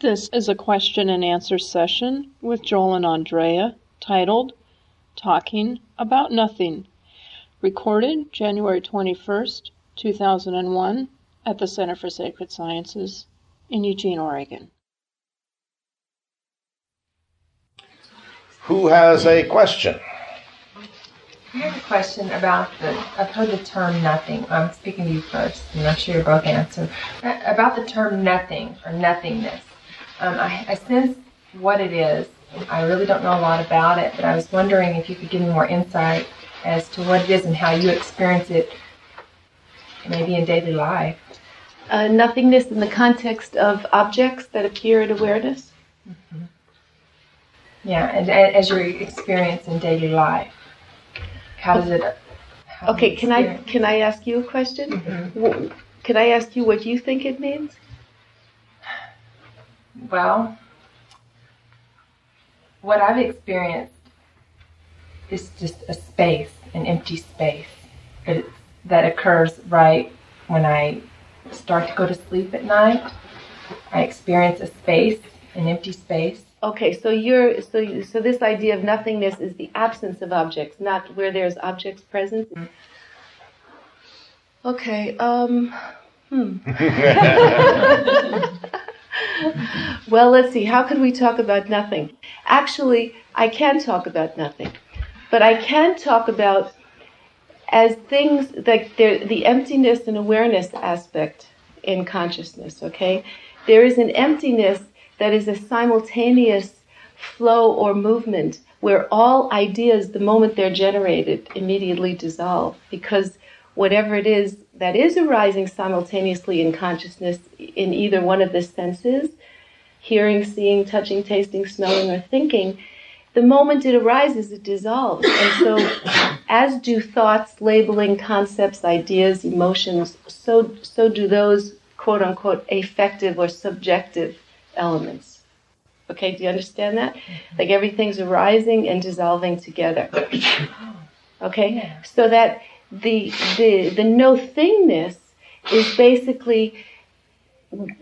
This is a question and answer session with Joel and Andrea titled Talking About Nothing, recorded January 21st, 2001, at the Center for Sacred Sciences in Eugene, Oregon. Who has a question? I have a question about the. I've heard the term nothing. I'm speaking to you first, and I'm sure you're both answer. Uh, about the term nothing or nothingness. Um, I, I sense what it is. I really don't know a lot about it, but I was wondering if you could give me more insight as to what it is and how you experience it, maybe in daily life. Uh, nothingness in the context of objects that appear in awareness. Mm-hmm. Yeah, and, and as your experience in daily life. How does it? How okay, can I can I ask you a question? Mm-hmm. Can I ask you what you think it means? Well, what I've experienced is just a space, an empty space that that occurs right when I start to go to sleep at night. I experience a space, an empty space, Okay, so you're so you, so this idea of nothingness is the absence of objects, not where there's objects present. Mm-hmm. Okay. Um. Hmm. well, let's see. How can we talk about nothing? Actually, I can talk about nothing, but I can talk about as things like the emptiness and awareness aspect in consciousness. Okay, there is an emptiness that is a simultaneous flow or movement where all ideas, the moment they're generated, immediately dissolve because whatever it is that is arising simultaneously in consciousness in either one of the senses hearing, seeing, touching, tasting, smelling, or thinking the moment it arises, it dissolves. And so, as do thoughts, labeling, concepts, ideas, emotions, so, so do those quote unquote affective or subjective elements. Okay, do you understand that? Mm-hmm. Like everything's arising and dissolving together. Okay? So that the the the no thingness is basically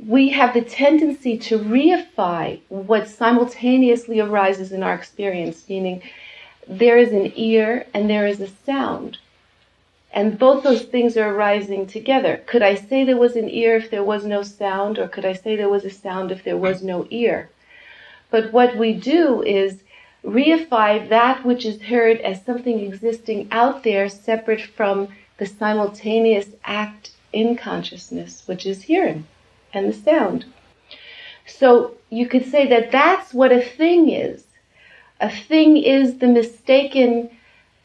we have the tendency to reify what simultaneously arises in our experience, meaning there is an ear and there is a sound. And both those things are arising together. Could I say there was an ear if there was no sound, or could I say there was a sound if there was no ear? But what we do is reify that which is heard as something existing out there separate from the simultaneous act in consciousness, which is hearing and the sound. So you could say that that's what a thing is. A thing is the mistaken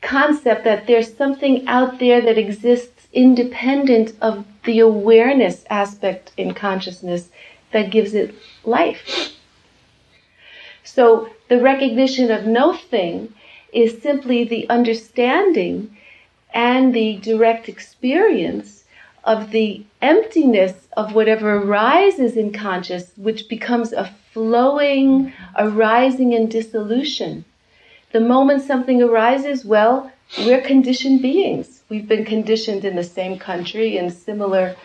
concept that there's something out there that exists independent of the awareness aspect in consciousness that gives it life. So the recognition of no thing is simply the understanding and the direct experience of the emptiness of whatever arises in conscious, which becomes a flowing, arising and dissolution the moment something arises, well, we're conditioned beings. We've been conditioned in the same country in similar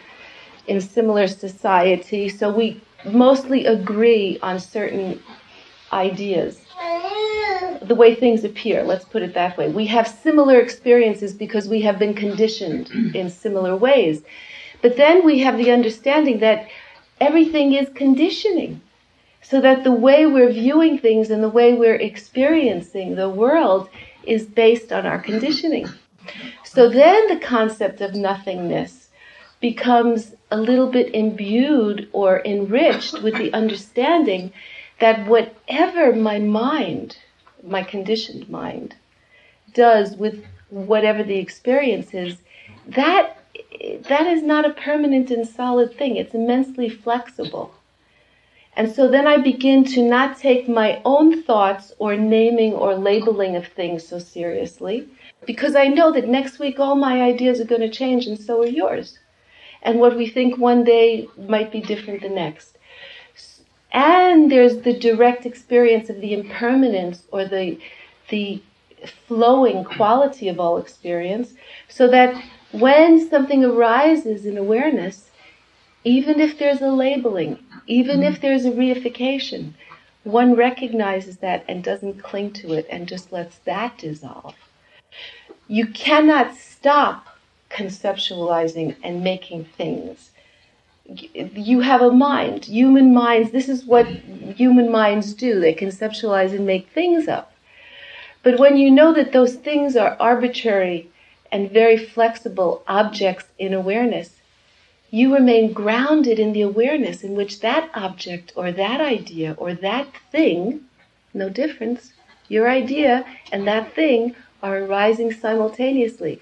in similar society, so we mostly agree on certain ideas. The way things appear, let's put it that way. We have similar experiences because we have been conditioned in similar ways. But then we have the understanding that everything is conditioning. So that the way we're viewing things and the way we're experiencing the world is based on our conditioning. So then the concept of nothingness becomes a little bit imbued or enriched with the understanding that whatever my mind, my conditioned mind, does with whatever the experience is, that that is not a permanent and solid thing. It's immensely flexible. And so then I begin to not take my own thoughts or naming or labeling of things so seriously because I know that next week all my ideas are going to change and so are yours. And what we think one day might be different the next. And there's the direct experience of the impermanence or the, the flowing quality of all experience so that when something arises in awareness, even if there's a labeling, Even if there's a reification, one recognizes that and doesn't cling to it and just lets that dissolve. You cannot stop conceptualizing and making things. You have a mind. Human minds, this is what human minds do. They conceptualize and make things up. But when you know that those things are arbitrary and very flexible objects in awareness, you remain grounded in the awareness in which that object or that idea or that thing, no difference, your idea and that thing are arising simultaneously.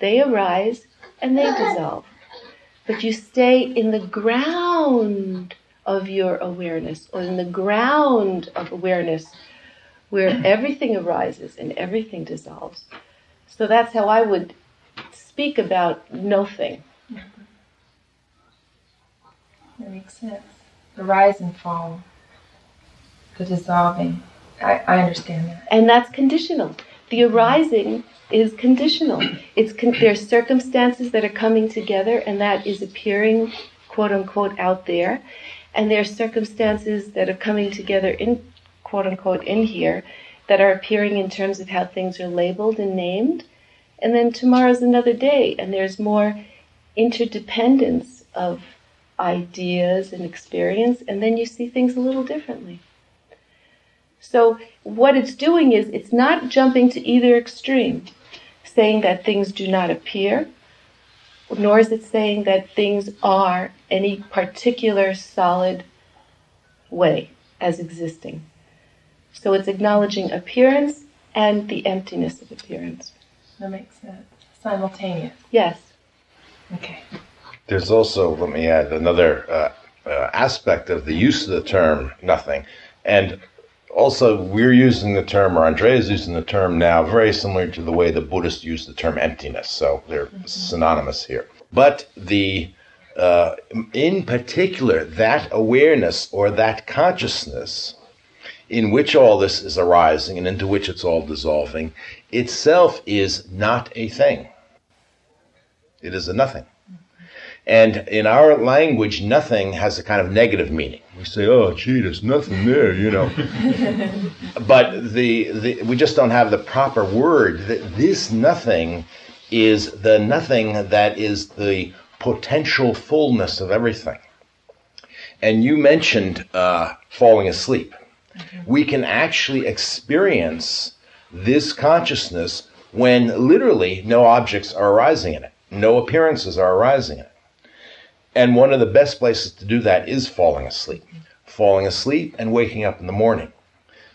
They arise and they dissolve. But you stay in the ground of your awareness or in the ground of awareness where everything arises and everything dissolves. So that's how I would speak about nothing. That makes sense. The rise and fall, the dissolving. I, I understand that. And that's conditional. The arising is conditional. It's con- circumstances that are coming together, and that is appearing, quote unquote, out there, and there are circumstances that are coming together in, quote unquote, in here, that are appearing in terms of how things are labeled and named, and then tomorrow's another day, and there's more interdependence of ideas and experience, and then you see things a little differently. So, what it's doing is it's not jumping to either extreme, saying that things do not appear, nor is it saying that things are any particular solid way as existing. So, it's acknowledging appearance and the emptiness of appearance. That makes sense. Simultaneous. Yes. Okay. There's also, let me add, another uh, uh, aspect of the use of the term nothing. And also, we're using the term, or Andrea is using the term now, very similar to the way the Buddhists use the term emptiness. So they're mm-hmm. synonymous here. But the uh, in particular, that awareness or that consciousness in which all this is arising and into which it's all dissolving itself is not a thing. It is a nothing. And in our language, nothing has a kind of negative meaning. We say, "Oh, gee, there's nothing there," you know. but the, the we just don't have the proper word. This nothing is the nothing that is the potential fullness of everything. And you mentioned uh, falling asleep. We can actually experience this consciousness when literally no objects are arising in it, no appearances are arising in it. And one of the best places to do that is falling asleep, falling asleep and waking up in the morning.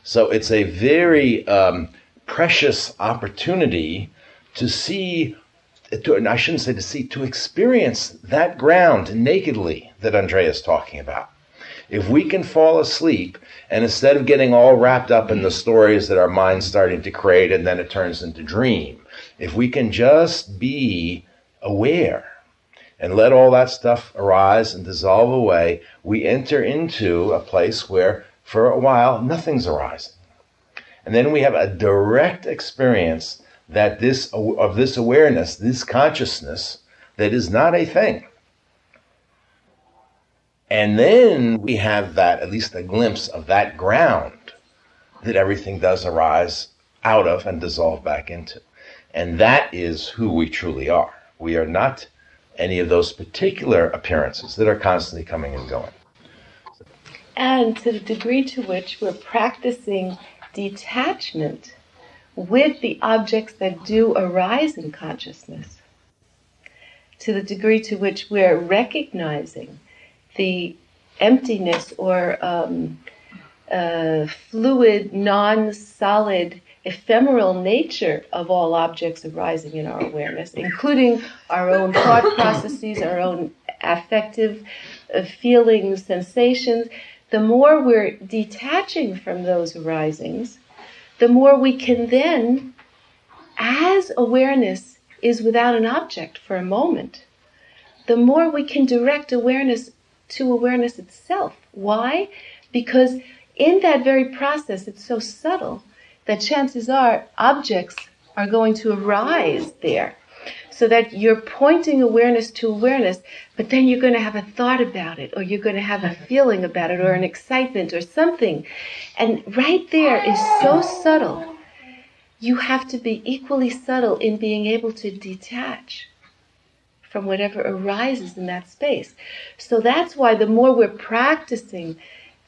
So it's a very um, precious opportunity to see, to, I shouldn't say to see, to experience that ground nakedly that Andrea is talking about. If we can fall asleep and instead of getting all wrapped up in the stories that our mind's starting to create and then it turns into dream, if we can just be aware and let all that stuff arise and dissolve away, we enter into a place where for a while nothing's arising. And then we have a direct experience that this of this awareness, this consciousness that is not a thing. And then we have that, at least a glimpse of that ground that everything does arise out of and dissolve back into. And that is who we truly are. We are not any of those particular appearances that are constantly coming and going. And to the degree to which we're practicing detachment with the objects that do arise in consciousness, to the degree to which we're recognizing the emptiness or um, uh, fluid, non solid ephemeral nature of all objects arising in our awareness, including our own thought processes, our own affective uh, feelings, sensations, the more we're detaching from those arisings, the more we can then, as awareness is without an object for a moment, the more we can direct awareness to awareness itself. Why? Because in that very process, it's so subtle that chances are objects are going to arise there. so that you're pointing awareness to awareness, but then you're going to have a thought about it, or you're going to have a feeling about it, or an excitement, or something. And right there is so subtle. You have to be equally subtle in being able to detach from whatever arises in that space. So that's why the more we're practicing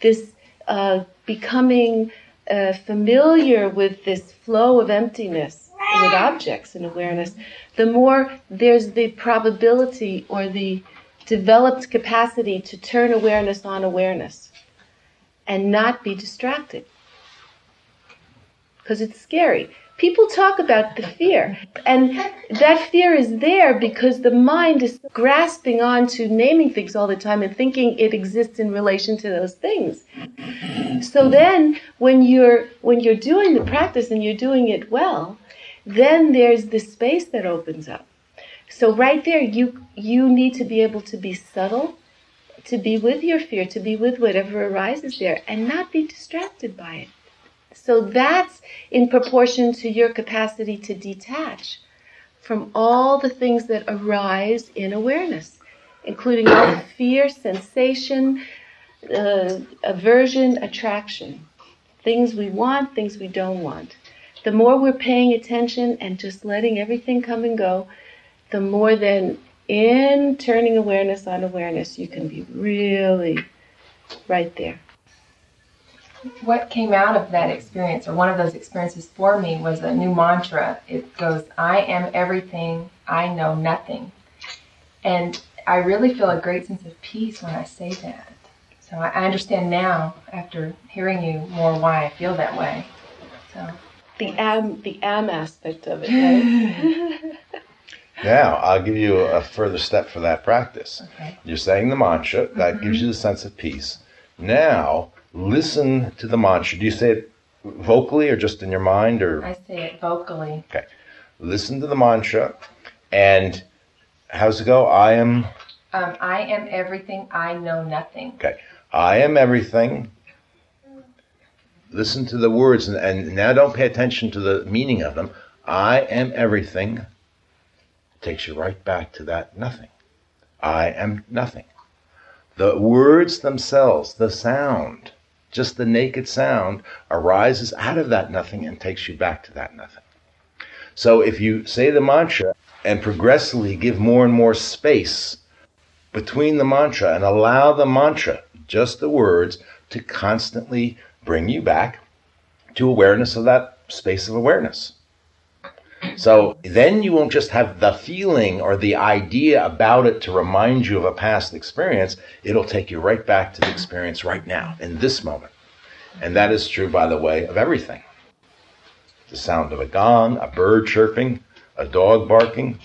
this uh, becoming uh, familiar with this flow of emptiness with objects and awareness, the more there's the probability or the developed capacity to turn awareness on awareness and not be distracted. Because it's scary. People talk about the fear, and that fear is there because the mind is grasping on to naming things all the time and thinking it exists in relation to those things. So then, when you're when you're doing the practice and you're doing it well, then there's the space that opens up. So right there, you you need to be able to be subtle, to be with your fear, to be with whatever arises there, and not be distracted by it. So that's in proportion to your capacity to detach from all the things that arise in awareness, including all fear, sensation, uh, aversion, attraction. Things we want, things we don't want. The more we're paying attention and just letting everything come and go, the more then in turning awareness on awareness, you can be really right there what came out of that experience, or one of those experiences for me, was a new mantra. It goes, I am everything, I know nothing. And I really feel a great sense of peace when I say that. So I understand now, after hearing you more, why I feel that way. So the am, the am aspect of it. Right? now I'll give you a further step for that practice. Okay. You're saying the mantra that mm-hmm. gives you the sense of peace. Now listen to the mantra. Do you say it vocally or just in your mind or I say it vocally. Okay. Listen to the mantra and how's it go? I am um, I am everything, I know nothing. Okay. I am everything. Listen to the words and, and now don't pay attention to the meaning of them. I am everything it takes you right back to that nothing. I am nothing. The words themselves, the sound, just the naked sound, arises out of that nothing and takes you back to that nothing. So if you say the mantra and progressively give more and more space between the mantra and allow the mantra, just the words, to constantly bring you back to awareness of that space of awareness. So then you won't just have the feeling or the idea about it to remind you of a past experience. It'll take you right back to the experience right now, in this moment. And that is true, by the way, of everything. The sound of a gong, a bird chirping, a dog barking.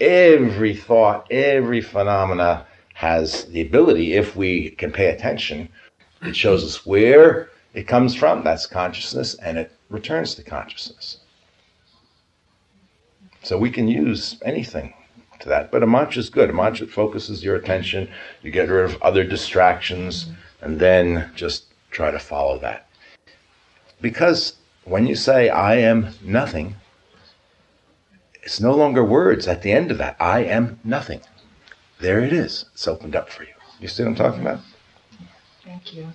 Every thought, every phenomena has the ability, if we can pay attention, it shows us where it comes from. That's consciousness, and it returns to consciousness. So we can use anything to that. But a mantra is good. A mantra focuses your attention. You get rid of other distractions, and then just try to follow that. Because when you say, I am nothing, it's no longer words at the end of that. I am nothing. There it is. It's opened up for you. You see what I'm talking about? Thank you.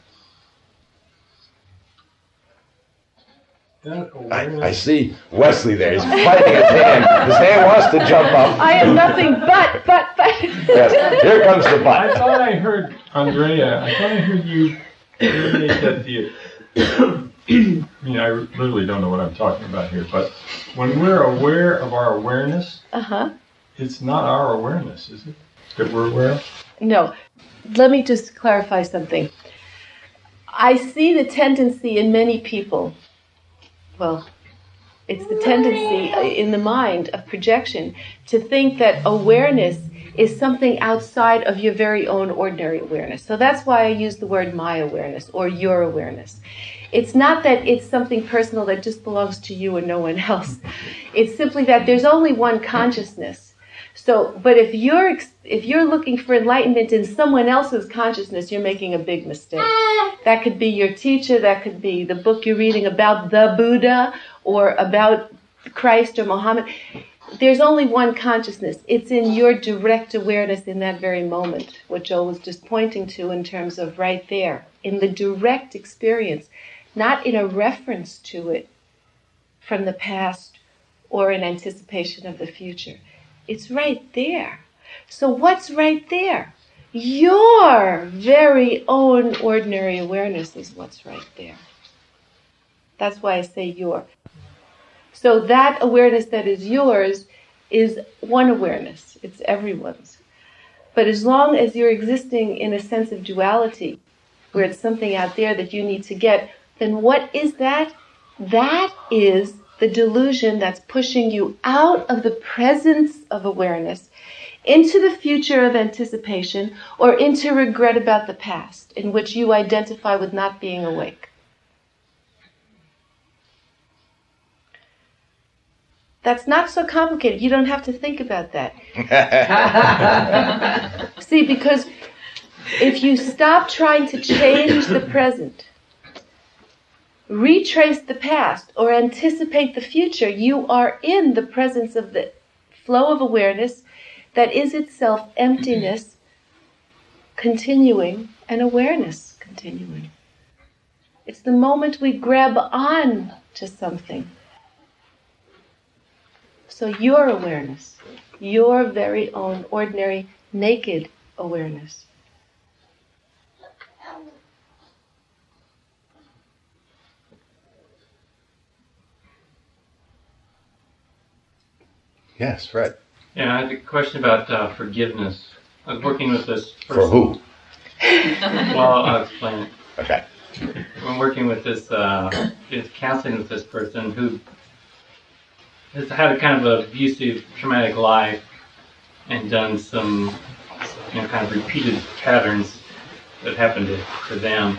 I, I, see Wesley there. He's fighting his hand. His hand wants to jump up. I am nothing but, but, but. yes, here comes the but. I thought I heard, Andrea, I thought I heard you indicate that the. I mean, I literally don't know what I'm talking about here, but when we're aware of our awareness, uh-huh. it's not our awareness, is it? That we're aware of? No. Let me just clarify something. I see the tendency in many people well, it's the tendency in the mind of projection to think that awareness is something outside of your very own ordinary awareness. So that's why I use the word my awareness or your awareness. It's not that it's something personal that just belongs to you and no one else. It's simply that there's only one consciousness. So, but if you're if you're looking for enlightenment in someone else's consciousness, you're making a big mistake. Eh. That could be your teacher, that could be the book you're reading about the Buddha or about Christ or Muhammad. there's only one consciousness. It's in your direct awareness in that very moment, what Joel was just pointing to in terms of right there, in the direct experience, not in a reference to it from the past or in anticipation of the future. It's right there. So, what's right there? Your very own ordinary awareness is what's right there. That's why I say your. So that awareness that is yours is one awareness, it's everyone's. But as long as you're existing in a sense of duality, where it's something out there that you need to get, then what is that? That is the delusion that's pushing you out of the presence of awareness into the future of anticipation or into regret about the past, in which you identify with not being awake. That's not so complicated. You don't have to think about that. See, because if you stop trying to change the present, retrace the past, or anticipate the future, you are in the presence of the flow of awareness that is itself emptiness continuing and awareness continuing. It's the moment we grab on to something so, your awareness, your very own ordinary naked awareness. Yes, Fred. Yeah, I had a question about uh, forgiveness. I was working with this person. For who? Well, I'll explain it. Okay. I'm working with this, uh, counseling with this person who has had a kind of abusive, traumatic life and done some, you know, kind of repeated patterns that happened to, to them.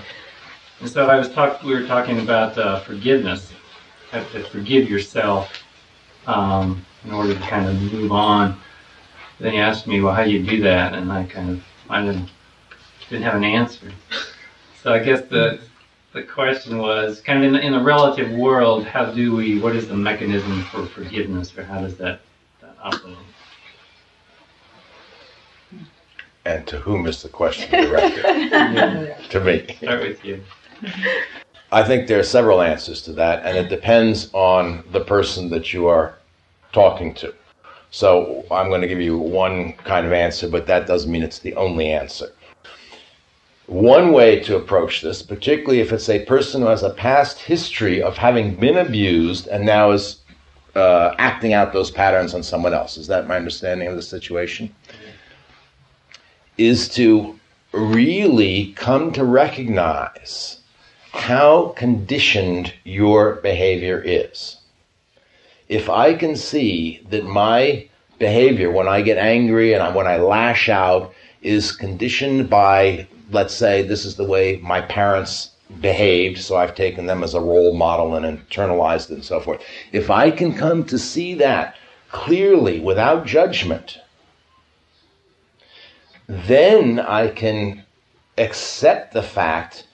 And so I was talk, we were talking about uh, forgiveness. You have to forgive yourself um, in order to kind of move on. Then he asked me, well, how do you do that? And I kind of, I didn't, didn't have an answer. So I guess the the question was kind of in, in a relative world, how do we, what is the mechanism for forgiveness or how does that, that operate? And to whom is the question directed? Yeah. to me. Start with you. I think there are several answers to that, and it depends on the person that you are talking to. So I'm going to give you one kind of answer, but that doesn't mean it's the only answer. One way to approach this, particularly if it's a person who has a past history of having been abused and now is uh, acting out those patterns on someone else, is that my understanding of the situation? Is to really come to recognize how conditioned your behavior is. If I can see that my behavior when I get angry and when I lash out is conditioned by let's say this is the way my parents behaved, so I've taken them as a role model and internalized it and so forth. If I can come to see that clearly without judgment, then I can accept the fact,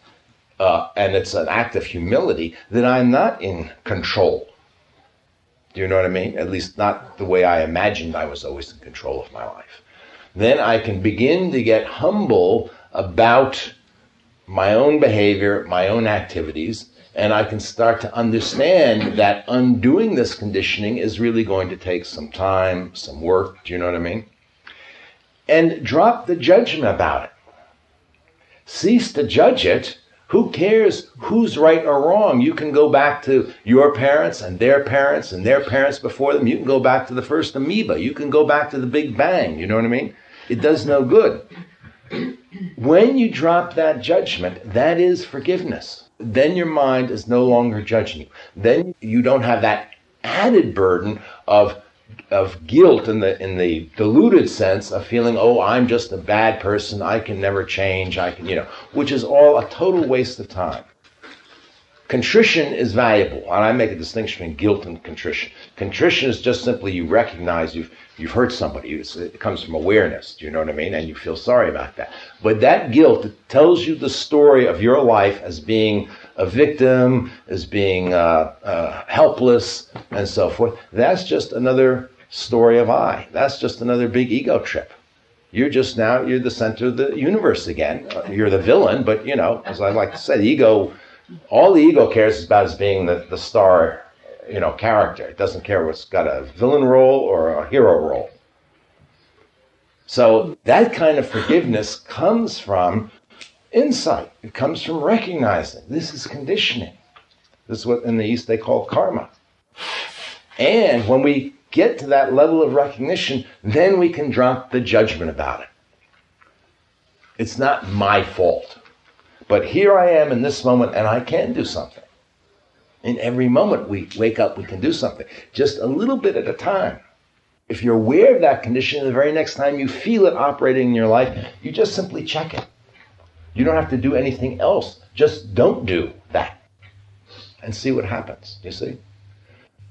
uh, and it's an act of humility, that I'm not in control. Do you know what I mean? At least not the way I imagined I was always in control of my life. Then I can begin to get humble about my own behavior, my own activities, and I can start to understand that undoing this conditioning is really going to take some time, some work. Do you know what I mean? And drop the judgment about it. Cease to judge it. Who cares who's right or wrong? You can go back to your parents and their parents and their parents before them. You can go back to the first amoeba. You can go back to the Big Bang. You know what I mean? It does no good. When you drop that judgment, that is forgiveness. Then your mind is no longer judging you. Then you don't have that added burden of of guilt in the in the diluted sense of feeling, oh, I'm just a bad person. I can never change. I can, you know, which is all a total waste of time. Contrition is valuable, and I make a distinction between guilt and contrition. Contrition is just simply you recognize you've you've hurt somebody. it comes from awareness. Do you know what I mean? And you feel sorry about that. But that guilt tells you the story of your life as being a victim, as being uh, uh, helpless, and so forth. That's just another story of I. That's just another big ego trip. You're just now, you're the center of the universe again. Uh, you're the villain, but you know, as I like to say, ego, all the ego cares about is being the, the star, you know, character. It doesn't care what's got a villain role or a hero role. So that kind of forgiveness comes from insight. It comes from recognizing this is conditioning. This is what in the East they call karma. And when we get to that level of recognition, then we can drop the judgment about it. It's not my fault. But here I am in this moment and I can do something. In every moment we wake up, we can do something, just a little bit at a time. If you're aware of that condition, the very next time you feel it operating in your life, you just simply check it. You don't have to do anything else. Just don't do that and see what happens. You see?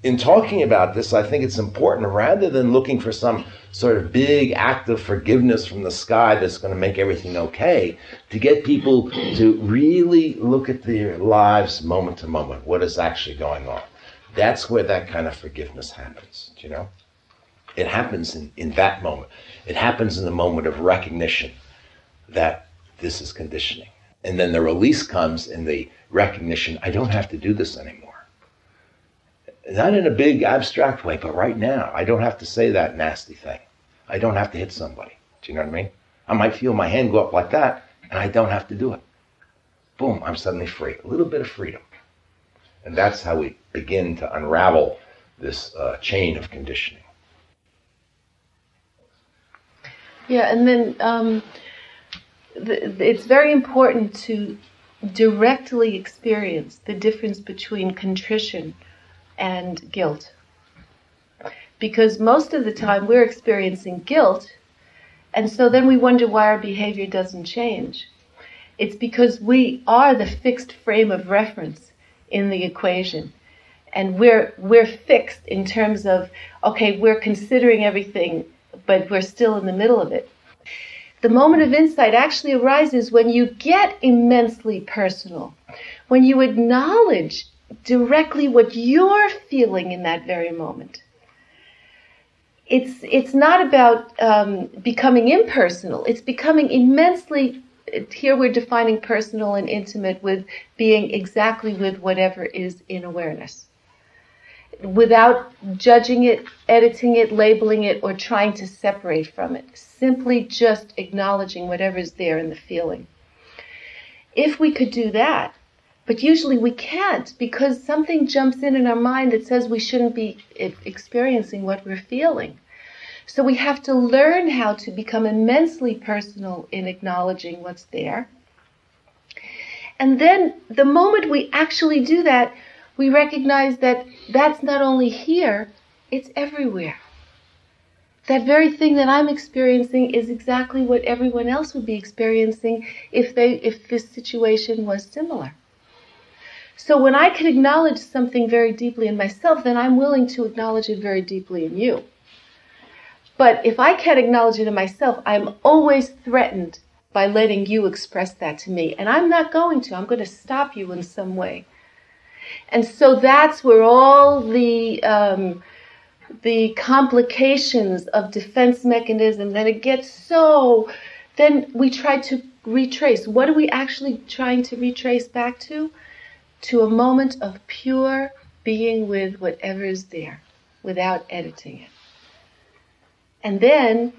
In talking about this, I think it's important rather than looking for some sort of big act of forgiveness from the sky that's going to make everything okay, to get people to really look at their lives moment to moment, what is actually going on. That's where that kind of forgiveness happens, you know? It happens in, in that moment. It happens in the moment of recognition that this is conditioning. And then the release comes in the recognition I don't have to do this anymore. Not in a big abstract way, but right now, I don't have to say that nasty thing. I don't have to hit somebody. Do you know what I mean? I might feel my hand go up like that, and I don't have to do it. Boom, I'm suddenly free. A little bit of freedom. And that's how we begin to unravel this uh, chain of conditioning. Yeah, and then um, the, it's very important to directly experience the difference between contrition and guilt. Because most of the time we're experiencing guilt, and so then we wonder why our behavior doesn't change. It's because we are the fixed frame of reference in the equation. And we're, we're fixed in terms of, okay, we're considering everything, but we're still in the middle of it the moment of insight actually arises when you get immensely personal, when you acknowledge directly what you're feeling in that very moment. It's, it's not about um, becoming impersonal, it's becoming immensely. Here we're defining personal and intimate with being exactly with whatever is in awareness without judging it, editing it, labeling it, or trying to separate from it. Simply just acknowledging whatever is there in the feeling. If we could do that, but usually we can't because something jumps in in our mind that says we shouldn't be experiencing what we're feeling. So we have to learn how to become immensely personal in acknowledging what's there. And then the moment we actually do that, we recognize that that's not only here, it's everywhere. That very thing that I'm experiencing is exactly what everyone else would be experiencing if they if this situation was similar. So when I can acknowledge something very deeply in myself, then I'm willing to acknowledge it very deeply in you. But if I can't acknowledge it in myself, I'm always threatened by letting you express that to me. And I'm not going to. I'm going to stop you in some way. And so that's where all the um, the complications of defense mechanism. Then it gets so. Then we try to retrace. What are we actually trying to retrace back to? To a moment of pure being with whatever is there, without editing it. And then,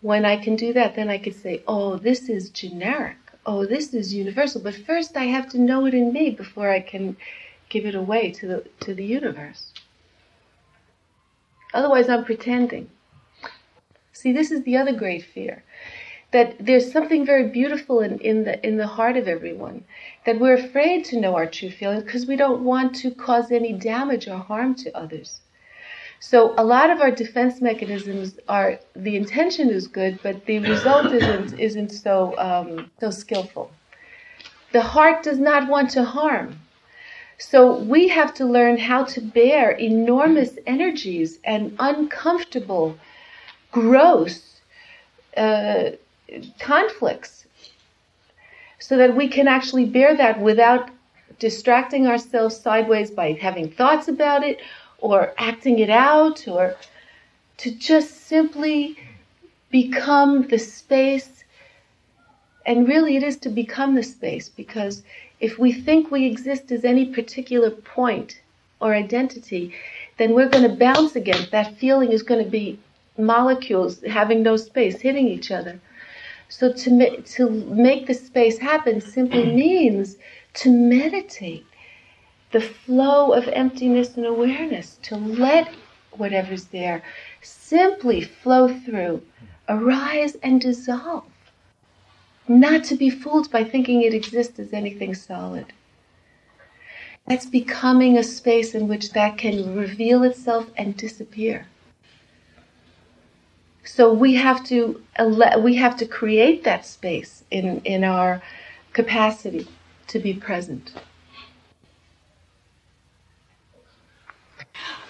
when I can do that, then I can say, "Oh, this is generic." Oh, this is universal. But first, I have to know it in me before I can give it away to the, to the universe. Otherwise, I'm pretending. See, this is the other great fear that there's something very beautiful in, in, the, in the heart of everyone, that we're afraid to know our true feelings because we don't want to cause any damage or harm to others. So a lot of our defense mechanisms are the intention is good, but the result isn't isn't so um, so skillful. The heart does not want to harm. So we have to learn how to bear enormous energies and uncomfortable, gross uh, conflicts so that we can actually bear that without distracting ourselves sideways by having thoughts about it or acting it out or to just simply become the space. And really, it is to become the space because if we think we exist as any particular point or identity, then we're going to bounce against that feeling is going to be molecules having no space hitting each other. So to ma- to make the space happen simply means to meditate the flow of emptiness and awareness, to let whatever's there simply flow through, arise and dissolve. Not to be fooled by thinking it exists as anything solid. That's becoming a space in which that can reveal itself and disappear. So we have to we have to create that space in, in our capacity to be present.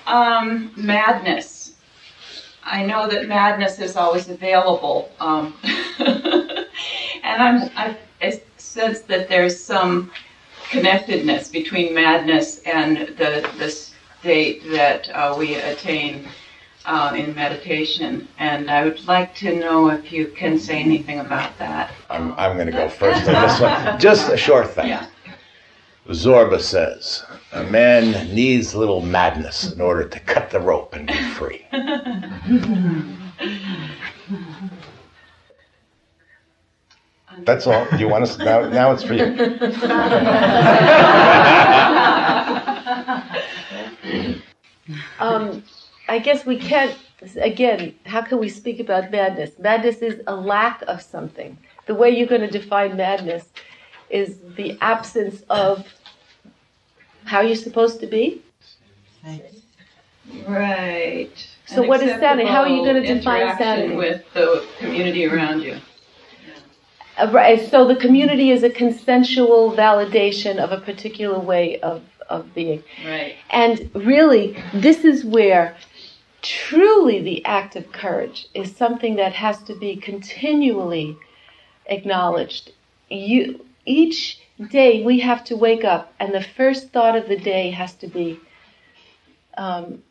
Um, madness. I know that madness is always available, um, and I'm, I, I sense that there's some connectedness between madness and the, the state that uh, we attain uh, in meditation. And I would like to know if you can say anything about that. I'm, I'm going to go first on this one. Just a short thing. Yeah. Zorba says, a man needs a little madness in order to cut the rope and be free. That's all. Do you want us now? Now it's for you. um, I guess we can't. Again, how can we speak about madness? Madness is a lack of something. The way you're going to define madness is the absence of how you're supposed to be. Right. So, An what is sanity? How are you going to define sanity? With the community around you. Uh, right. So the community is a consensual validation of a particular way of, of being. Right. And really, this is where truly the act of courage is something that has to be continually acknowledged. You, each day we have to wake up, and the first thought of the day has to be, um,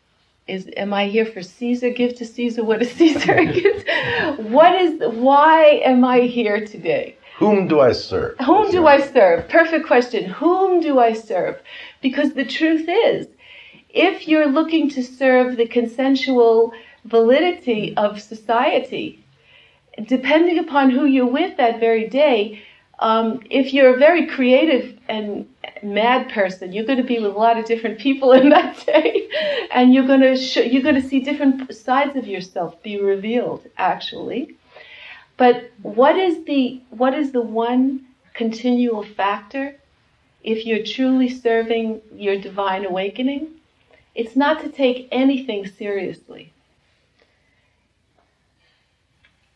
is am I here for Caesar? Give to Caesar what is Caesar. what is why am I here today? Whom do I serve? Whom do I serve? Perfect question. Whom do I serve? Because the truth is, if you're looking to serve the consensual validity of society, depending upon who you're with that very day, um, if you're a very creative and mad person, you're going to be with a lot of different people in that day, and you're going to you're going to see different sides of yourself be revealed. Actually, but what is the what is the one continual factor if you're truly serving your divine awakening? It's not to take anything seriously.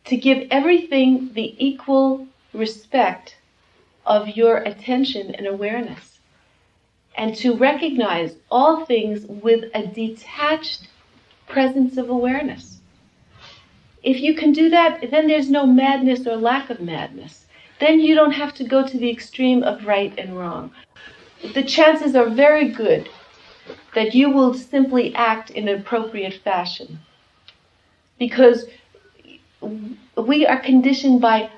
To give everything the equal respect of your attention and awareness. And to recognize all things with a detached presence of awareness. If you can do that, then there's no madness or lack of madness. Then you don't have to go to the extreme of right and wrong. The chances are very good that you will simply act in an appropriate fashion. Because we are conditioned by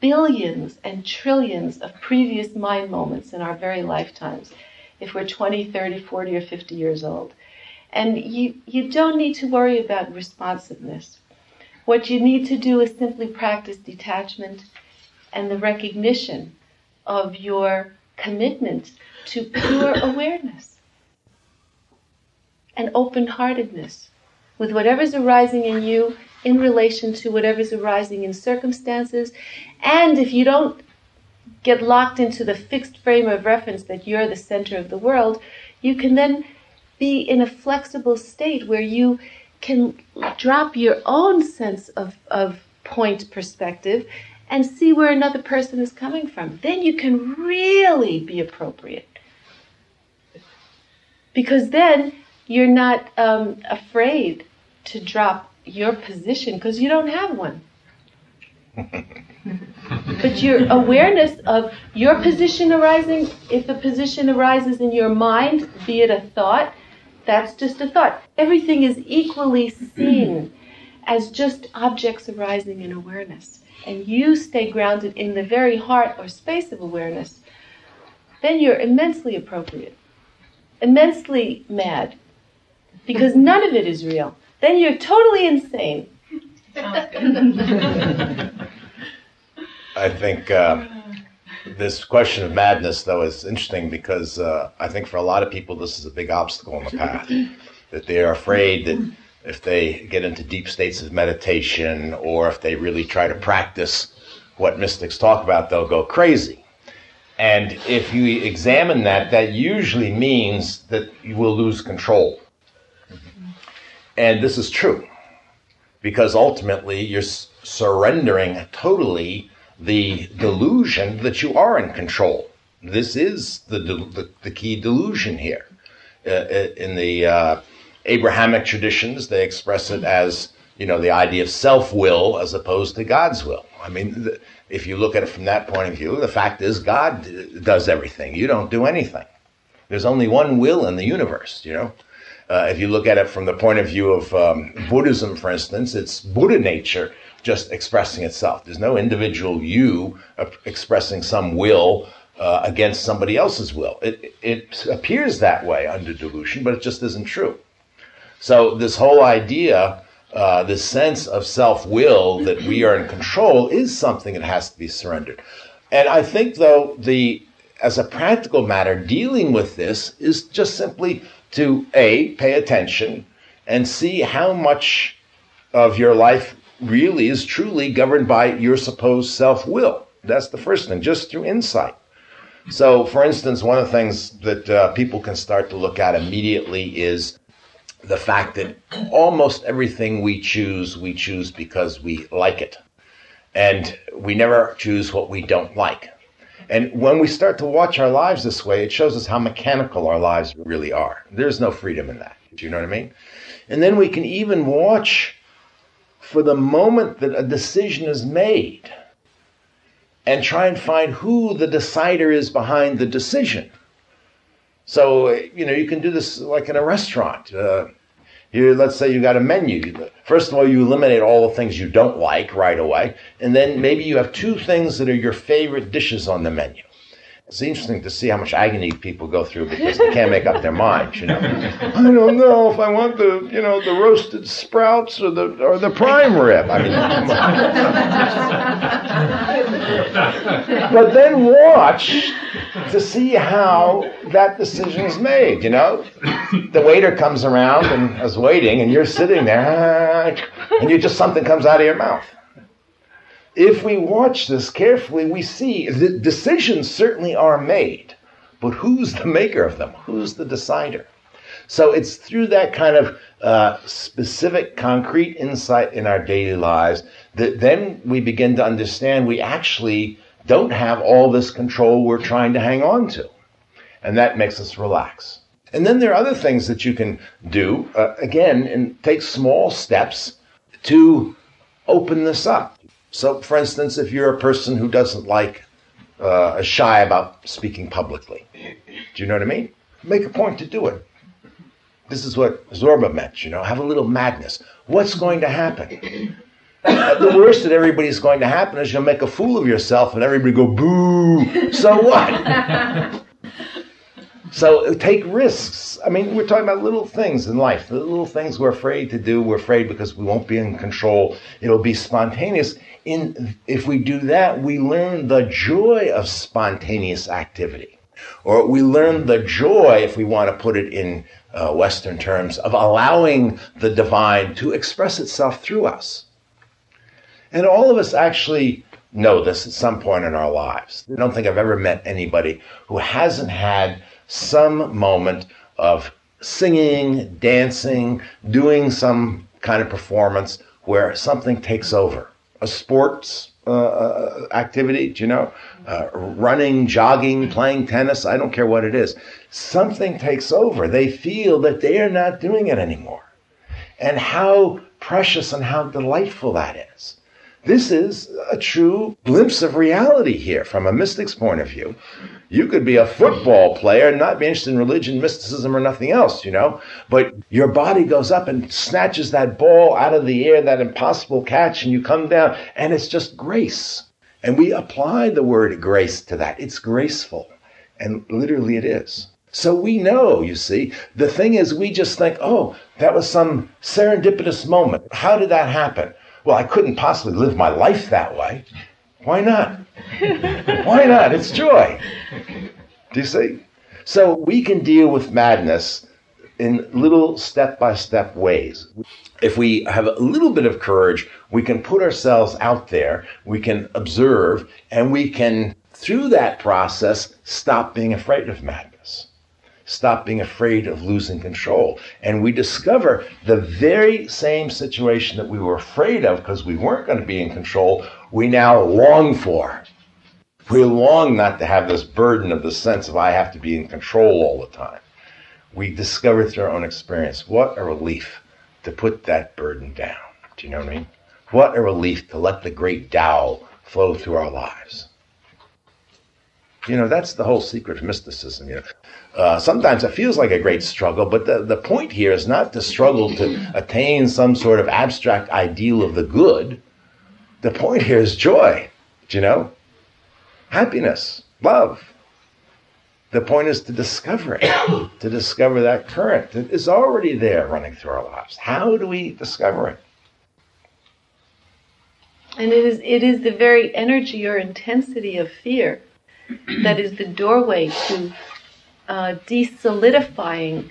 billions and trillions of previous mind moments in our very lifetimes, if we're 20, 30, 40, or 50 years old. And you, you don't need to worry about responsiveness. What you need to do is simply practice detachment and the recognition of your commitment to pure awareness and open heartedness with whatever's arising in you in relation to whatever's arising in circumstances. And if you don't get locked into the fixed frame of reference that you're the center of the world, you can then be in a flexible state where you can drop your own sense of, of point perspective and see where another person is coming from. Then you can really be appropriate. Because then you're not um, afraid to drop your position because you don't have one. but your awareness of your position arising, if a position arises in your mind, be it a thought, that's just a thought. Everything is equally seen as just objects arising in awareness, and you stay grounded in the very heart or space of awareness, then you're immensely appropriate, immensely mad, because none of it is real. Then you're totally insane. I think uh, this question of madness, though, is interesting because uh, I think for a lot of people this is a big obstacle in the path. That they are afraid that if they get into deep states of meditation or if they really try to practice what mystics talk about, they'll go crazy. And if you examine that, that usually means that you will lose control. And this is true because ultimately you're surrendering totally the delusion that you are in control. This is the, the, the key delusion here. Uh, uh, in the uh, Abrahamic traditions, they express it as you know the idea of self will as opposed to God's will. I mean, the, if you look at it from that point of view, the fact is God does everything. You don't do anything. There's only one will in the universe. You know. Uh, if you look at it from the point of view of um, Buddhism, for instance, it's Buddha nature just expressing itself. There's no individual you expressing some will uh, against somebody else's will. It, it appears that way under delusion, but it just isn't true. So this whole idea, uh, this sense of self-will that we are in control, is something that has to be surrendered. And I think, though, the as a practical matter, dealing with this is just simply to a pay attention and see how much of your life really is truly governed by your supposed self-will. That's the first thing, just through insight. So, for instance, one of the things that uh, people can start to look at immediately is the fact that almost everything we choose, we choose because we like it. And we never choose what we don't like. And when we start to watch our lives this way, it shows us how mechanical our lives really are. There's no freedom in that. Do you know what I mean? And then we can even watch for the moment that a decision is made and try and find who the decider is behind the decision. So, you know, you can do this like in a restaurant. Uh, you, let's say you got a menu. First of all, you eliminate all the things you don't like right away, and then maybe you have two things that are your favorite dishes on the menu. It's interesting to see how much agony people go through because they can't make up their minds. You know, I don't know if I want the you know the roasted sprouts or the or the prime rib. I mean, but then watch to see how that decision is made. You know, the waiter comes around and is waiting, and you're sitting there, and you just something comes out of your mouth if we watch this carefully, we see the decisions certainly are made, but who's the maker of them? Who's the decider? So it's through that kind of uh, specific, concrete insight in our daily lives that then we begin to understand we actually don't have all this control we're trying to hang on to. And that makes us relax. And then there are other things that you can do, uh, again, and take small steps to open this up. So, for instance, if you're a person who doesn't like, uh, shy about speaking publicly, do you know what I mean? Make a point to do it. This is what Zorba meant, you know, have a little madness. What's going to happen? Uh, the worst that everybody's going to happen is you'll make a fool of yourself and everybody go boo. So what? So take risks. I mean, we're talking about little things in life. The little things we're afraid to do, we're afraid because we won't be in control. It'll be spontaneous. In if we do that, we learn the joy of spontaneous activity, or we learn the joy, if we want to put it in uh, Western terms, of allowing the divine to express itself through us. And all of us actually know this at some point in our lives. I don't think I've ever met anybody who hasn't had some moment of singing, dancing, doing some kind of performance where something takes over. A sports uh, uh, activity, you know, uh, running, jogging, playing tennis, I don't care what it is. Something takes over. They feel that they are not doing it anymore. And how precious and how delightful that is. This is a true glimpse of reality here from a mystic's point of view. You could be a football player and not be interested in religion, mysticism, or nothing else, you know, but your body goes up and snatches that ball out of the air, that impossible catch, and you come down, and it's just grace. And we apply the word grace to that. It's graceful. And literally it is. So we know, you see, the thing is, we just think, oh, that was some serendipitous moment. How did that happen? Well, I couldn't possibly live my life that way. Why not? Why not? It's joy. Do you see? So we can deal with madness in little step by step ways. If we have a little bit of courage, we can put ourselves out there, we can observe, and we can, through that process, stop being afraid of madness. Stop being afraid of losing control. And we discover the very same situation that we were afraid of because we weren't going to be in control, we now long for. We long not to have this burden of the sense of I have to be in control all the time. We discover through our own experience what a relief to put that burden down. Do you know what I mean? What a relief to let the great Tao flow through our lives. You know, that's the whole secret of mysticism. You know, uh, sometimes it feels like a great struggle, but the, the point here is not to struggle to attain some sort of abstract ideal of the good. The point here is joy, do you know, happiness, love. The point is to discover it, to discover that current that is already there running through our lives. How do we discover it? And it is it is the very energy or intensity of fear that is the doorway to uh, desolidifying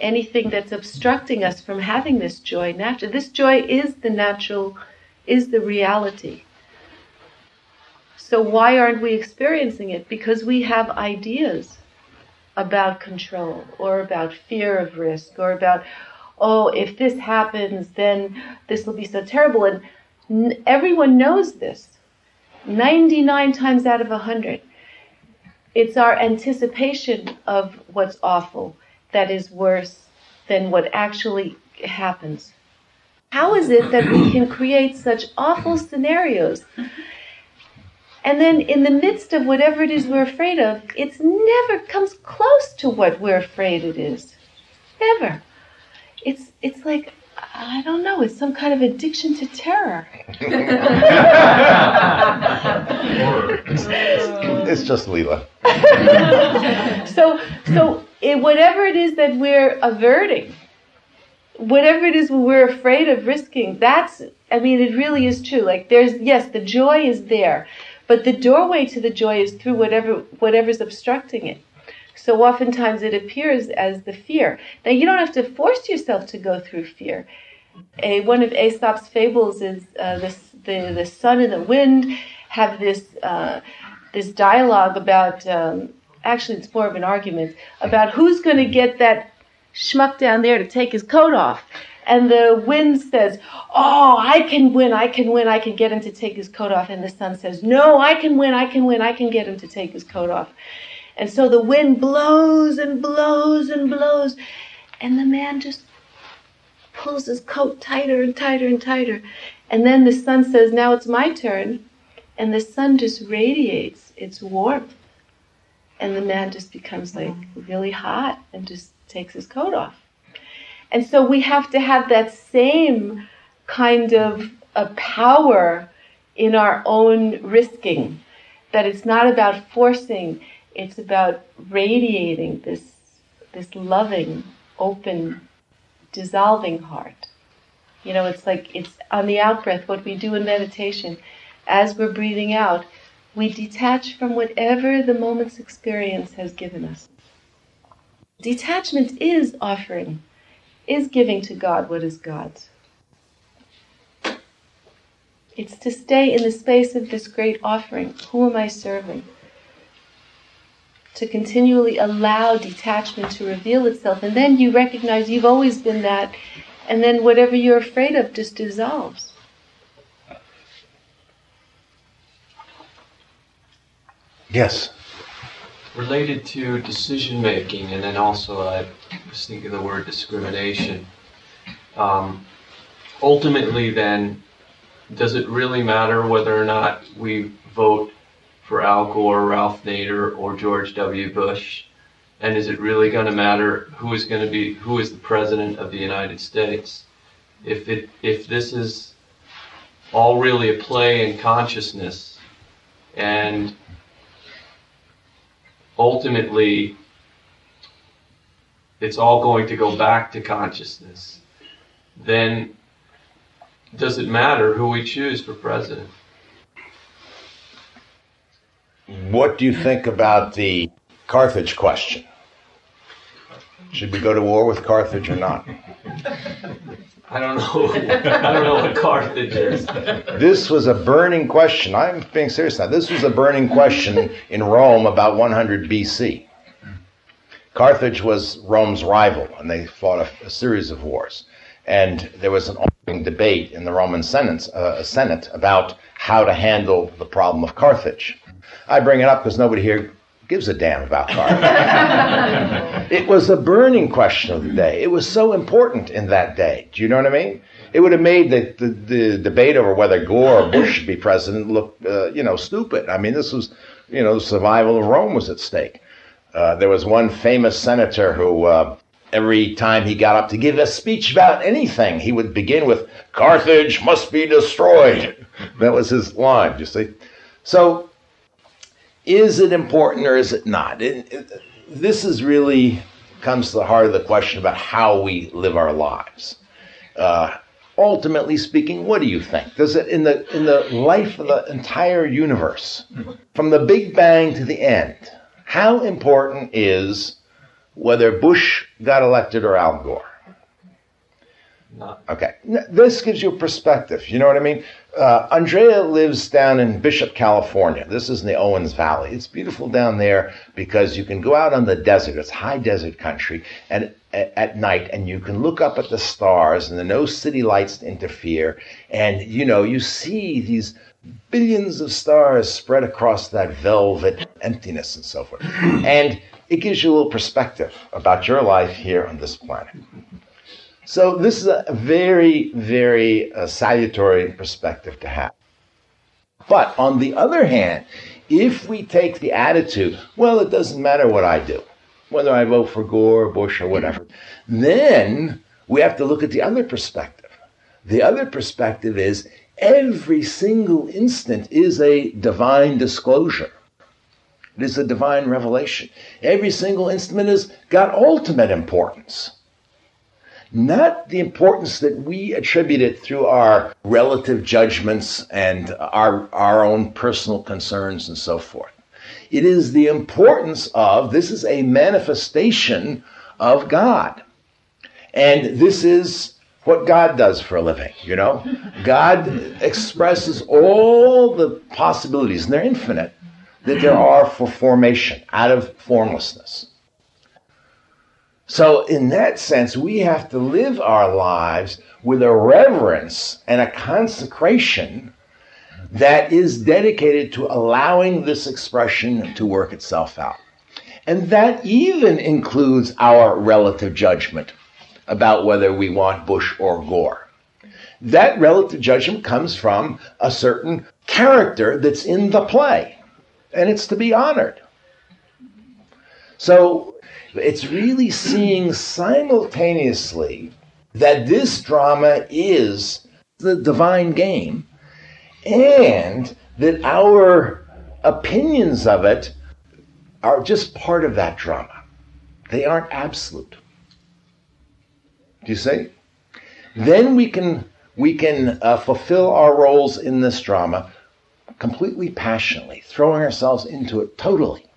anything that's obstructing us from having this joy natural. This joy is the natural, is the reality. So why aren't we experiencing it? Because we have ideas about control or about fear of risk or about, oh, if this happens, then this will be so terrible. And n- everyone knows this. 99 times out of 100. It's our anticipation of what's awful that is worse than what actually happens. How is it that we can create such awful scenarios? And then, in the midst of whatever it is we're afraid of, it's never comes close to what we're afraid it is. Never. It's, it's like I don't know. It's some kind of addiction to terror. it's just Leela. so, so it, whatever it is that we're averting, whatever it is we're afraid of risking, that's. I mean, it really is true. Like, there's yes, the joy is there, but the doorway to the joy is through whatever whatever's obstructing it. So oftentimes it appears as the fear. Now you don't have to force yourself to go through fear. A, one of Aesop's fables is uh, this, the the sun and the wind have this uh, this dialogue about. Um, actually, it's more of an argument about who's going to get that schmuck down there to take his coat off. And the wind says, Oh, I can win, I can win, I can get him to take his coat off. And the sun says, No, I can win, I can win, I can get him to take his coat off. And so the wind blows and blows and blows, and the man just pulls his coat tighter and tighter and tighter. And then the sun says, Now it's my turn. And the sun just radiates its warmth. And the man just becomes like really hot and just takes his coat off. And so we have to have that same kind of a power in our own risking. That it's not about forcing, it's about radiating this, this loving, open, dissolving heart. You know, it's like it's on the out breath, what we do in meditation. As we're breathing out, we detach from whatever the moment's experience has given us. Detachment is offering, is giving to God what is God's. It's to stay in the space of this great offering. Who am I serving? To continually allow detachment to reveal itself. And then you recognize you've always been that, and then whatever you're afraid of just dissolves. Yes. Related to decision making, and then also I was thinking the word discrimination. Um, ultimately, then, does it really matter whether or not we vote for Al Gore, Ralph Nader, or George W. Bush? And is it really going to matter who is going to be who is the president of the United States? If it if this is all really a play in consciousness, and ultimately it's all going to go back to consciousness, then does it matter who we choose for president? What do you think about the Carthage question? Should we go to war with Carthage or not? I don't know. I don't know what Carthage is. This was a burning question. I'm being serious now. This was a burning question in Rome about 100 BC. Carthage was Rome's rival, and they fought a, a series of wars. And there was an ongoing debate in the Roman Senate, uh, Senate about how to handle the problem of Carthage. I bring it up because nobody here gives a damn about Carthage. it was a burning question of the day. It was so important in that day. Do you know what I mean? It would have made the, the, the debate over whether Gore or Bush should be president look, uh, you know, stupid. I mean, this was, you know, the survival of Rome was at stake. Uh, there was one famous senator who, uh, every time he got up to give a speech about anything, he would begin with, Carthage must be destroyed. That was his line, you see. So is it important or is it not? It, it, this is really comes to the heart of the question about how we live our lives. Uh, ultimately speaking, what do you think? Does it in the in the life of the entire universe, from the Big Bang to the end, how important is whether Bush got elected or Al Gore? Not. Okay, this gives you a perspective. You know what I mean? Uh, Andrea lives down in Bishop, California. This is in the Owens Valley. It's beautiful down there because you can go out on the desert. It's high desert country, and at night, and you can look up at the stars, and are no city lights to interfere, and you know you see these billions of stars spread across that velvet emptiness and so forth, and it gives you a little perspective about your life here on this planet. So this is a very, very uh, salutary perspective to have. But on the other hand, if we take the attitude, well, it doesn't matter what I do, whether I vote for Gore or Bush or whatever, then we have to look at the other perspective. The other perspective is every single instant is a divine disclosure. It is a divine revelation. Every single instant has got ultimate importance not the importance that we attribute it through our relative judgments and our, our own personal concerns and so forth. It is the importance of this is a manifestation of God. And this is what God does for a living, you know? God expresses all the possibilities, and they're infinite, that there are for formation out of formlessness. So, in that sense, we have to live our lives with a reverence and a consecration that is dedicated to allowing this expression to work itself out. And that even includes our relative judgment about whether we want Bush or Gore. That relative judgment comes from a certain character that's in the play, and it's to be honored. So, it's really seeing simultaneously that this drama is the divine game and that our opinions of it are just part of that drama. They aren't absolute. Do you see? Then we can we can uh, fulfill our roles in this drama completely passionately, throwing ourselves into it totally,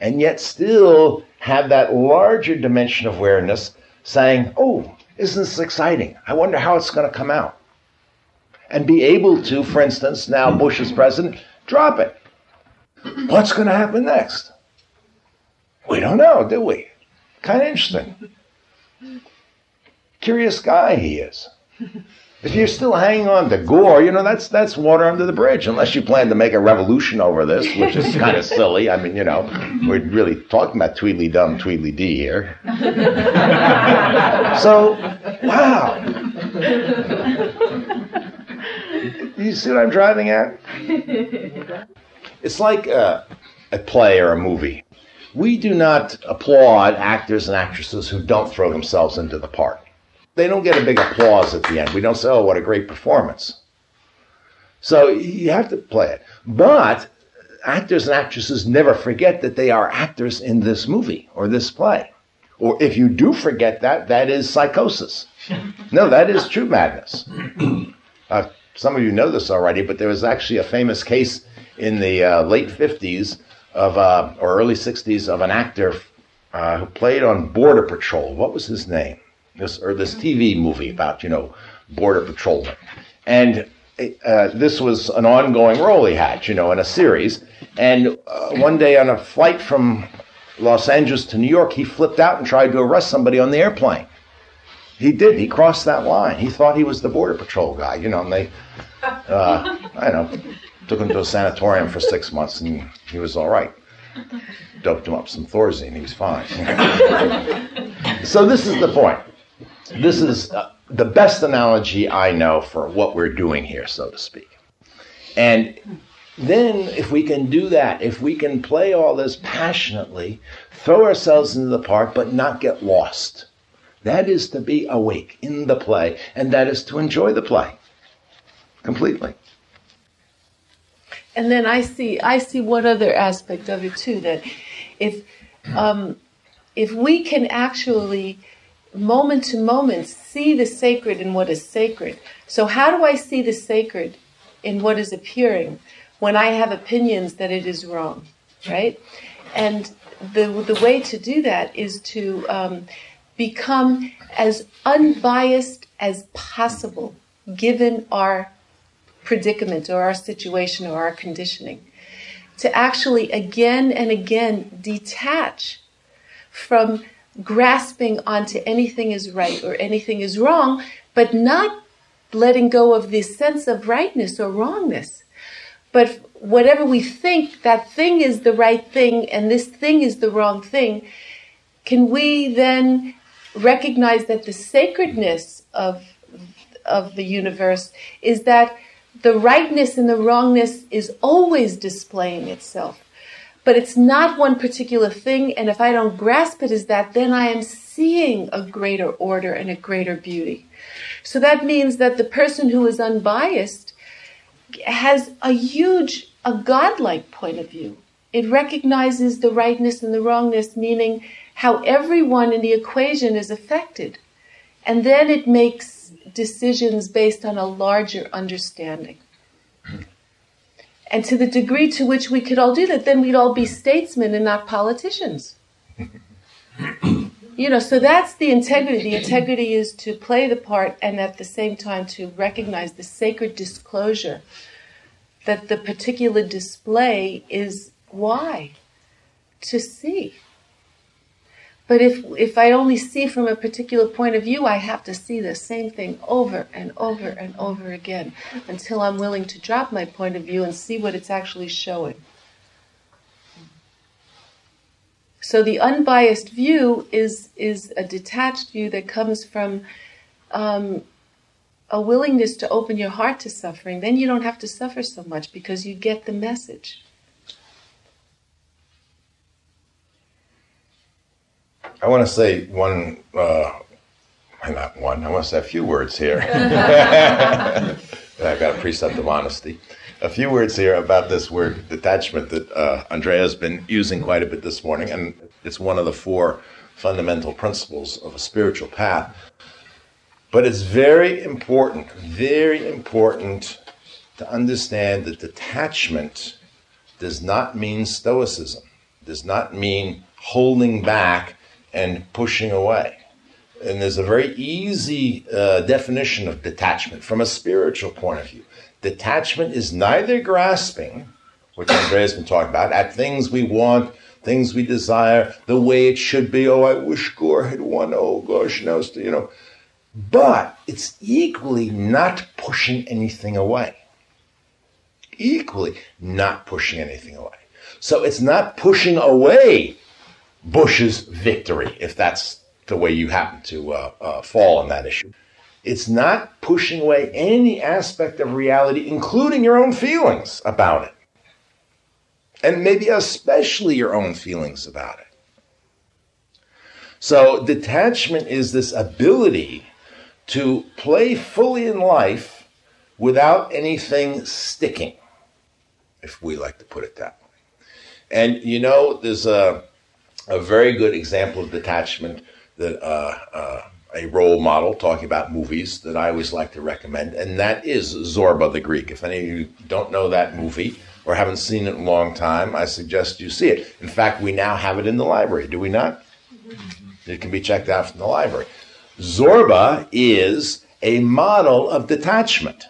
and yet still have that larger dimension of awareness saying, oh, isn't this exciting? I wonder how it's going to come out. And be able to, for instance, now Bush is president, drop it. What's going to happen next? We don't know, do we? Kind of interesting. Curious guy he is. If you're still hanging on to Gore, you know that's that's water under the bridge. Unless you plan to make a revolution over this, which is kind of silly. I mean, you know, we're really talking about Tweedledum, Tweedledee here. so, wow, You see what I'm driving at? it's like a, a play or a movie. We do not applaud actors and actresses who don't throw themselves into the part. They don't get a big applause at the end. We don't say, oh, what a great performance. So you have to play it. But actors and actresses never forget that they are actors in this movie or this play. Or if you do forget that, that is psychosis. No, that is true madness. Uh, some of you know this already, but there was actually a famous case in the uh, late 50s of, uh, or early 60s of an actor uh, who played on Border Patrol. What was his name? This, or this TV movie about, you know, border patrolmen. And uh, this was an ongoing role he had, you know, in a series. And uh, one day on a flight from Los Angeles to New York, he flipped out and tried to arrest somebody on the airplane. He did. He crossed that line. He thought he was the border patrol guy, you know. And they, uh, I know, took him to a sanatorium for six months, and he was all right. Doped him up some Thorazine. He was fine. so this is the point. This is uh, the best analogy I know for what we're doing here, so to speak. And then, if we can do that, if we can play all this passionately, throw ourselves into the part, but not get lost, that is to be awake in the play, and that is to enjoy the play completely. And then I see, I see one other aspect of it too. That if, um, if we can actually, moment to moment, see the sacred in what is sacred. So how do I see the sacred in what is appearing? when I have opinions that it is wrong, right? And the the way to do that is to um, become as unbiased as possible, given our predicament or our situation or our conditioning. To actually again and again detach from grasping onto anything is right or anything is wrong, but not letting go of this sense of rightness or wrongness but whatever we think that thing is the right thing and this thing is the wrong thing, can we then recognize that the sacredness of, of the universe is that the rightness and the wrongness is always displaying itself? But it's not one particular thing, and if I don't grasp it as that, then I am seeing a greater order and a greater beauty. So that means that the person who is unbiased has a huge, a godlike point of view. It recognizes the rightness and the wrongness, meaning how everyone in the equation is affected. And then it makes decisions based on a larger understanding. And to the degree to which we could all do that, then we'd all be statesmen and not politicians. you know, so that's the integrity. The integrity is to play the part and at the same time to recognize the sacred disclosure that the particular display is why to see. But if if I only see from a particular point of view, I have to see the same thing over and over and over again until I'm willing to drop my point of view and see what it's actually showing. So the unbiased view is is a detached view that comes from um, a willingness to open your heart to suffering. Then you don't have to suffer so much because you get the message. I want to say one, uh, not one, I want to say a few words here. I've got a precept of honesty a few words here about this word detachment that uh, Andrea has been using quite a bit this morning, and it's one of the four fundamental principles of a spiritual path. But it's very important, very important to understand that detachment does not mean stoicism, does not mean holding back and pushing away. And there's a very easy uh, definition of detachment from a spiritual point of view. Detachment is neither grasping, which Andrea's been talking about, at things we want, things we desire, the way it should be. Oh, I wish Gore had won. Oh, gosh, no, you know. But it's equally not pushing anything away. Equally not pushing anything away. So it's not pushing away Bush's victory, if that's the way you happen to uh, uh, fall on that issue. It's not pushing away any aspect of reality, including your own feelings about it. And maybe especially your own feelings about it. So, detachment is this ability to play fully in life without anything sticking, if we like to put it that way. And you know, there's a, a very good example of detachment that uh, uh, a role model talking about movies that I always like to recommend, and that is Zorba the Greek. If any of you don't know that movie or haven't seen it in a long time, I suggest you see it. In fact, we now have it in the library, do we not? It can be checked out from the library. Zorba is a model of detachment.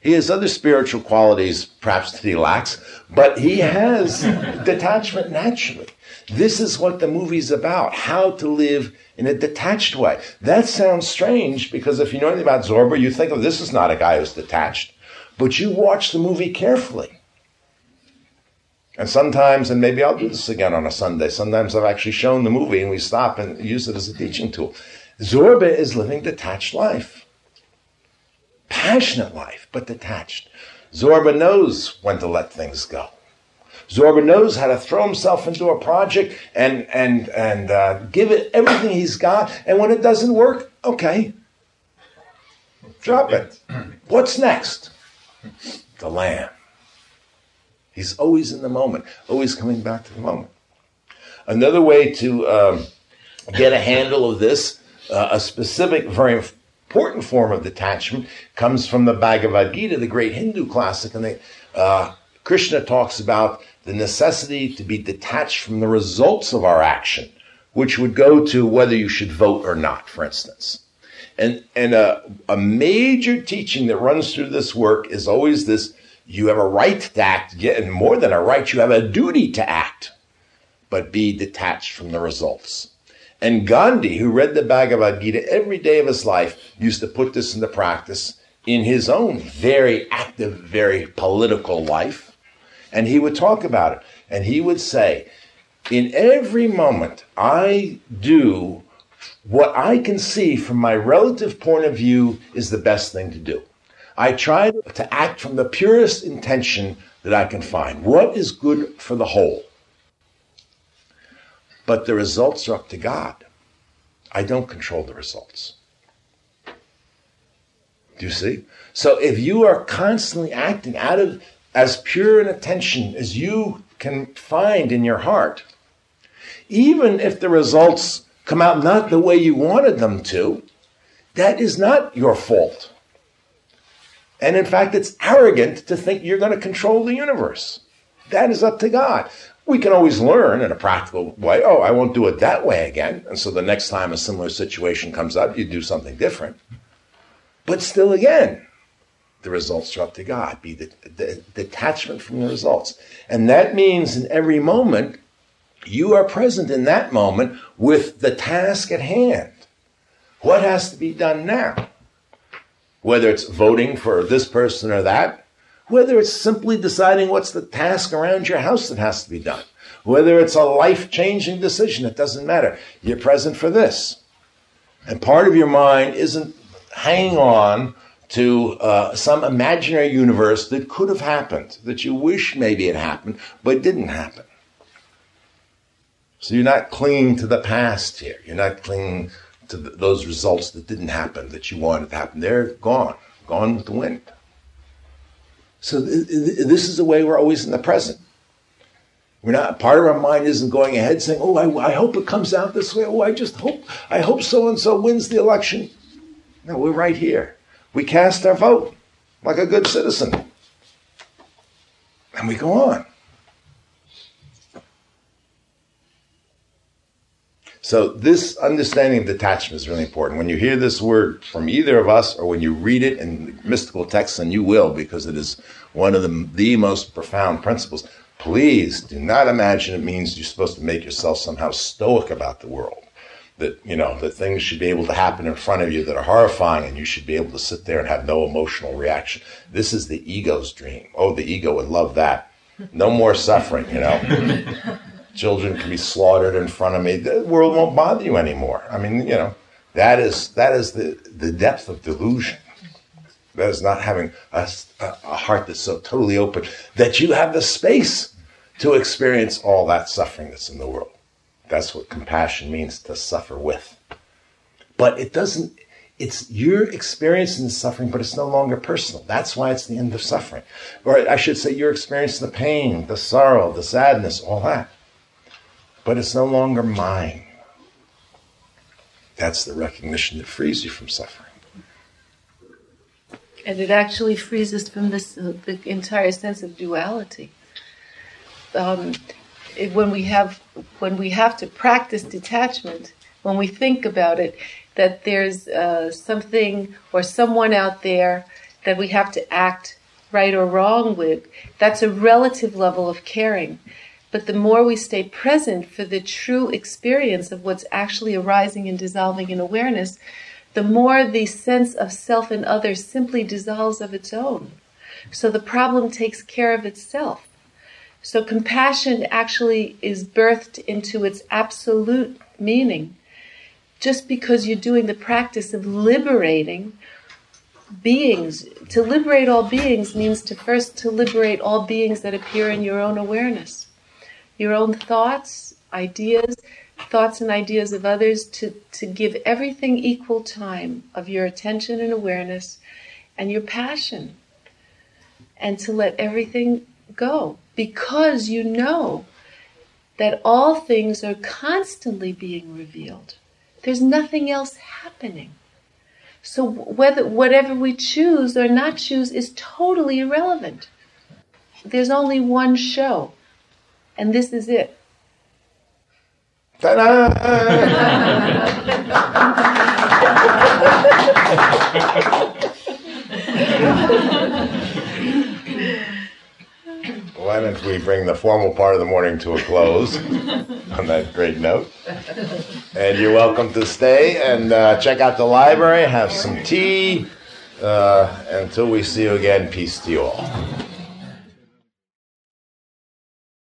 He has other spiritual qualities, perhaps that he lacks, but he has detachment naturally. This is what the movie's about how to live in a detached way. That sounds strange because if you know anything about Zorba, you think, of this is not a guy who's detached. But you watch the movie carefully. And sometimes, and maybe I'll do this again on a Sunday, sometimes I've actually shown the movie and we stop and use it as a teaching tool. Zorba is living detached life. Passionate life, but detached. Zorba knows when to let things go. Zorba knows how to throw himself into a project and and and uh, give it everything he's got. And when it doesn't work, okay, drop it. What's next? The lamb. He's always in the moment, always coming back to the moment. Another way to um, get a handle of this, uh, a specific, very important form of detachment, comes from the Bhagavad Gita, the great Hindu classic, and uh, Krishna talks about the necessity to be detached from the results of our action, which would go to whether you should vote or not, for instance. And, and a, a major teaching that runs through this work is always this you have a right to act, and more than a right, you have a duty to act, but be detached from the results. And Gandhi, who read the Bhagavad Gita every day of his life, used to put this into practice in his own very active, very political life and he would talk about it. And he would say, in every moment, I do what I can see from my relative point of view is the best thing to do. I try to act from the purest intention that I can find. What is good for the whole? But the results are up to God. I don't control the results. Do you see? So if you are constantly acting out of as pure an attention as you can find in your heart, even if the results come out not the way you wanted them to, that is not your fault. And in fact, it's arrogant to think you're going to control the universe. That is up to God. We can always learn in a practical way, oh, I won't do it that way again. And so the next time a similar situation comes up, you do something different. But still, again, the results are up to God. Be the, the, detachment from the results. And that means in every moment, you are present in that moment with the task at hand. What has to be done now? Whether it's voting for this person or that, whether it's simply deciding what's the task around your house that has to be done, whether it's a life changing decision, it doesn't matter. You're present for this. And part of your mind isn't hanging on to uh, some imaginary universe that could have happened, that you wish maybe it happened, but didn't happen. So you're not clinging to the past here. You're not clinging to the, those results that didn't happen, that you wanted to happen. They're gone, gone with the wind. So th- th- this is the way we're always in the present. We're not part of our mind isn't going ahead saying, "Oh, I, I hope it comes out this way. Oh, I just hope I hope so and so wins the election." No, we're right here we cast our vote like a good citizen. And we go on. So, this understanding of detachment is really important. When you hear this word from either of us, or when you read it in mystical texts, and you will, because it is one of the, the most profound principles, please do not imagine it means you're supposed to make yourself somehow stoic about the world that you know that things should be able to happen in front of you that are horrifying and you should be able to sit there and have no emotional reaction. This is the ego's dream. Oh the ego would love that. No more suffering you know. Children can be slaughtered in front of me. The world won't bother you anymore. I mean you know That is that is the, the depth of delusion. That is not having a, a heart that's so totally open that you have the space to experience all that suffering that's in the world. That's what compassion means to suffer with. But it doesn't, it's you're experiencing the suffering, but it's no longer personal. That's why it's the end of suffering. Or I should say, you're experiencing the pain, the sorrow, the sadness, all that. But it's no longer mine. That's the recognition that frees you from suffering. And it actually frees us from this uh, the entire sense of duality. Um, when we have when we have to practice detachment, when we think about it, that there's uh, something or someone out there that we have to act right or wrong with, that's a relative level of caring. But the more we stay present for the true experience of what's actually arising and dissolving in awareness, the more the sense of self and others simply dissolves of its own. So the problem takes care of itself. So compassion actually is birthed into its absolute meaning. Just because you're doing the practice of liberating beings, to liberate all beings means to first to liberate all beings that appear in your own awareness. Your own thoughts, ideas, thoughts and ideas of others to, to give everything equal time of your attention and awareness and your passion and to let everything go because you know that all things are constantly being revealed. There's nothing else happening. So whether whatever we choose or not choose is totally irrelevant. There's only one show, and this is it. Ta-da! Why don't we bring the formal part of the morning to a close on that great note? And you're welcome to stay and uh, check out the library, have some tea. Uh, until we see you again, peace to you all.